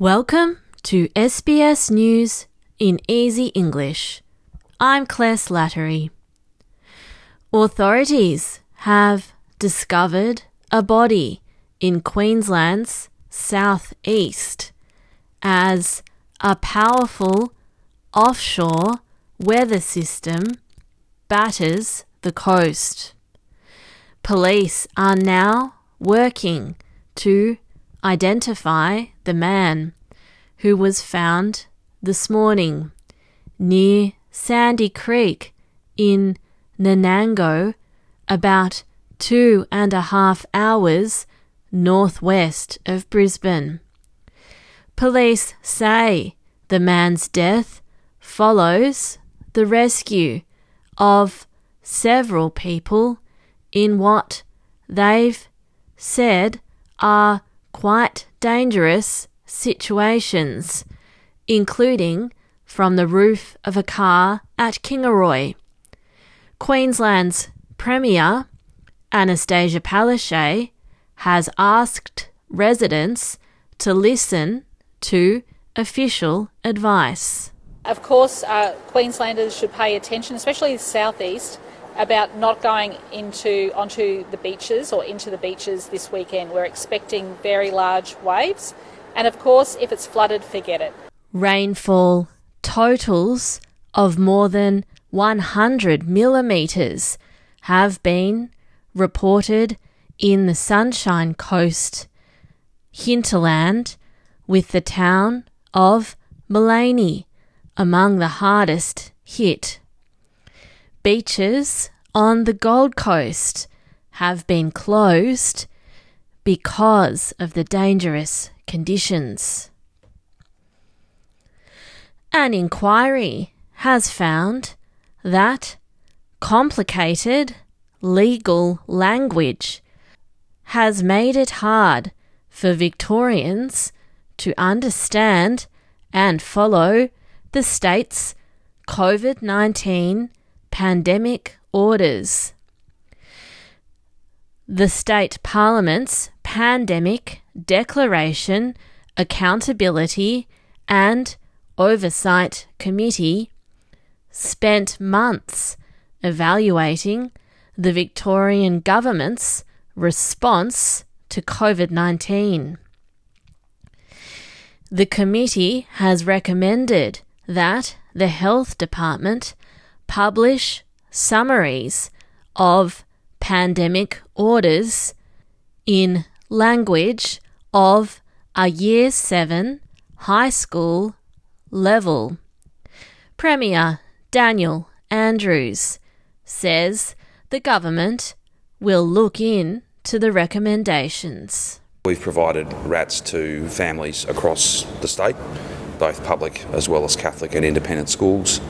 Welcome to SBS News in Easy English. I'm Claire Slattery. Authorities have discovered a body in Queensland's southeast as a powerful offshore weather system batters the coast. Police are now working to identify the man who was found this morning near Sandy Creek in Nanango, about two and a half hours northwest of Brisbane. Police say the man's death follows the rescue of several people in what they've said are quite dangerous situations, including from the roof of a car at Kingaroy. Queensland's Premier, Annastacia Palaszczuk, has asked residents to listen to official advice. Of course, uh, Queenslanders should pay attention, especially the southeast, about not going into onto the beaches or into the beaches this weekend. We're expecting very large waves, and of course, if it's flooded, forget it. Rainfall totals of more than 100 millimetres have been reported in the Sunshine Coast hinterland, with the town of Maleny among the hardest hit. Beaches on the Gold Coast have been closed because of the dangerous conditions. An inquiry has found that complicated legal language has made it hard for Victorians to understand and follow the state's COVID 19 pandemic orders. The state parliament's pandemic declaration, accountability, and oversight committee spent months evaluating the Victorian government's response to COVID 19. The committee has recommended that the Health Department publish summaries of pandemic orders in language of a Year 7 high school level. Premier Daniel Andrews says the government will look in to the recommendations. We've provided RATs to families across the state, both public as well as Catholic and independent schools.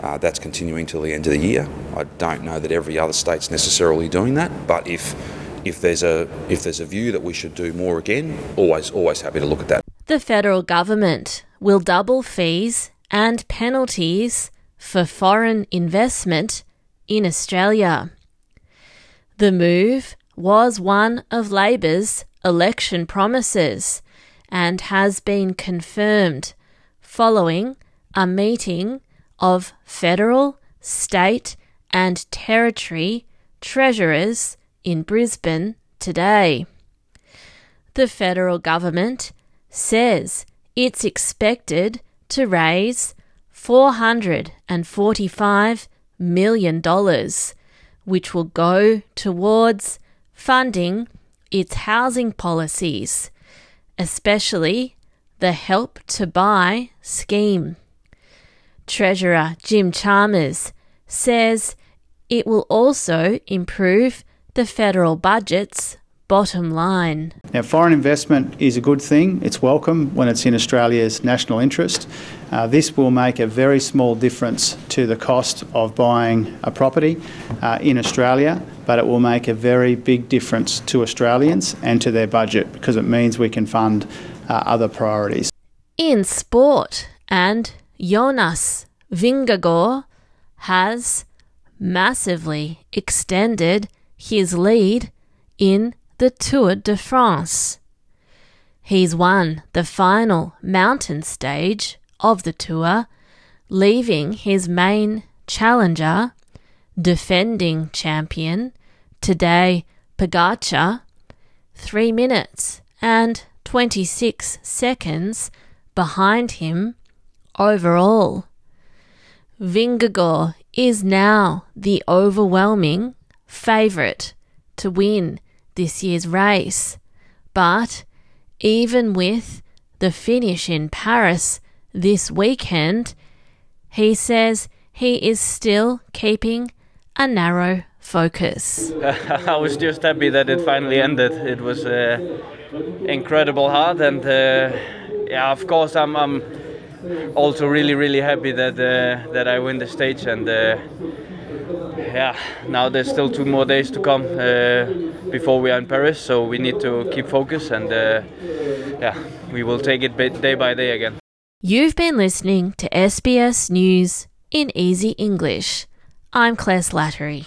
Uh, that's continuing till the end of the year. I don't know that every other state's necessarily doing that, but if if there's a if there's a view that we should do more again, always always happy to look at that. The federal government will double fees and penalties for foreign investment in Australia. The move was one of Labor's election promises and has been confirmed following a meeting of federal, state, and territory treasurers in Brisbane today. The federal government says it's expected to raise $445 million, which will go towards funding its housing policies, especially the Help to Buy scheme. Treasurer Jim Chalmers says it will also improve the federal budget's bottom line. Now, foreign investment is a good thing. It's welcome when it's in Australia's national interest. Uh, this will make a very small difference to the cost of buying a property uh, in Australia, but it will make a very big difference to Australians and to their budget because it means we can fund uh, other priorities. In sport, and Jonas Vingegaard has massively extended his lead in the Tour de France. He's won the final mountain stage of the tour, leaving his main challenger, defending champion, Tadej Pogacar, 3 minutes and 26 seconds behind him overall. Vingegaard is now the overwhelming favourite to win this year's race, but even with the finish in Paris this weekend, he says he is still keeping a narrow focus. I was just happy that it finally ended. It was uh, incredible hard, and uh, yeah, of course, I'm, I'm, also really, really happy that uh, that I win the stage, and uh, yeah, now there's still two more days to come uh, before we are in Paris, so we need to keep focus, and uh, yeah, we will take it day by day again. You've been listening to SBS News in Easy English. I'm Claire Slattery.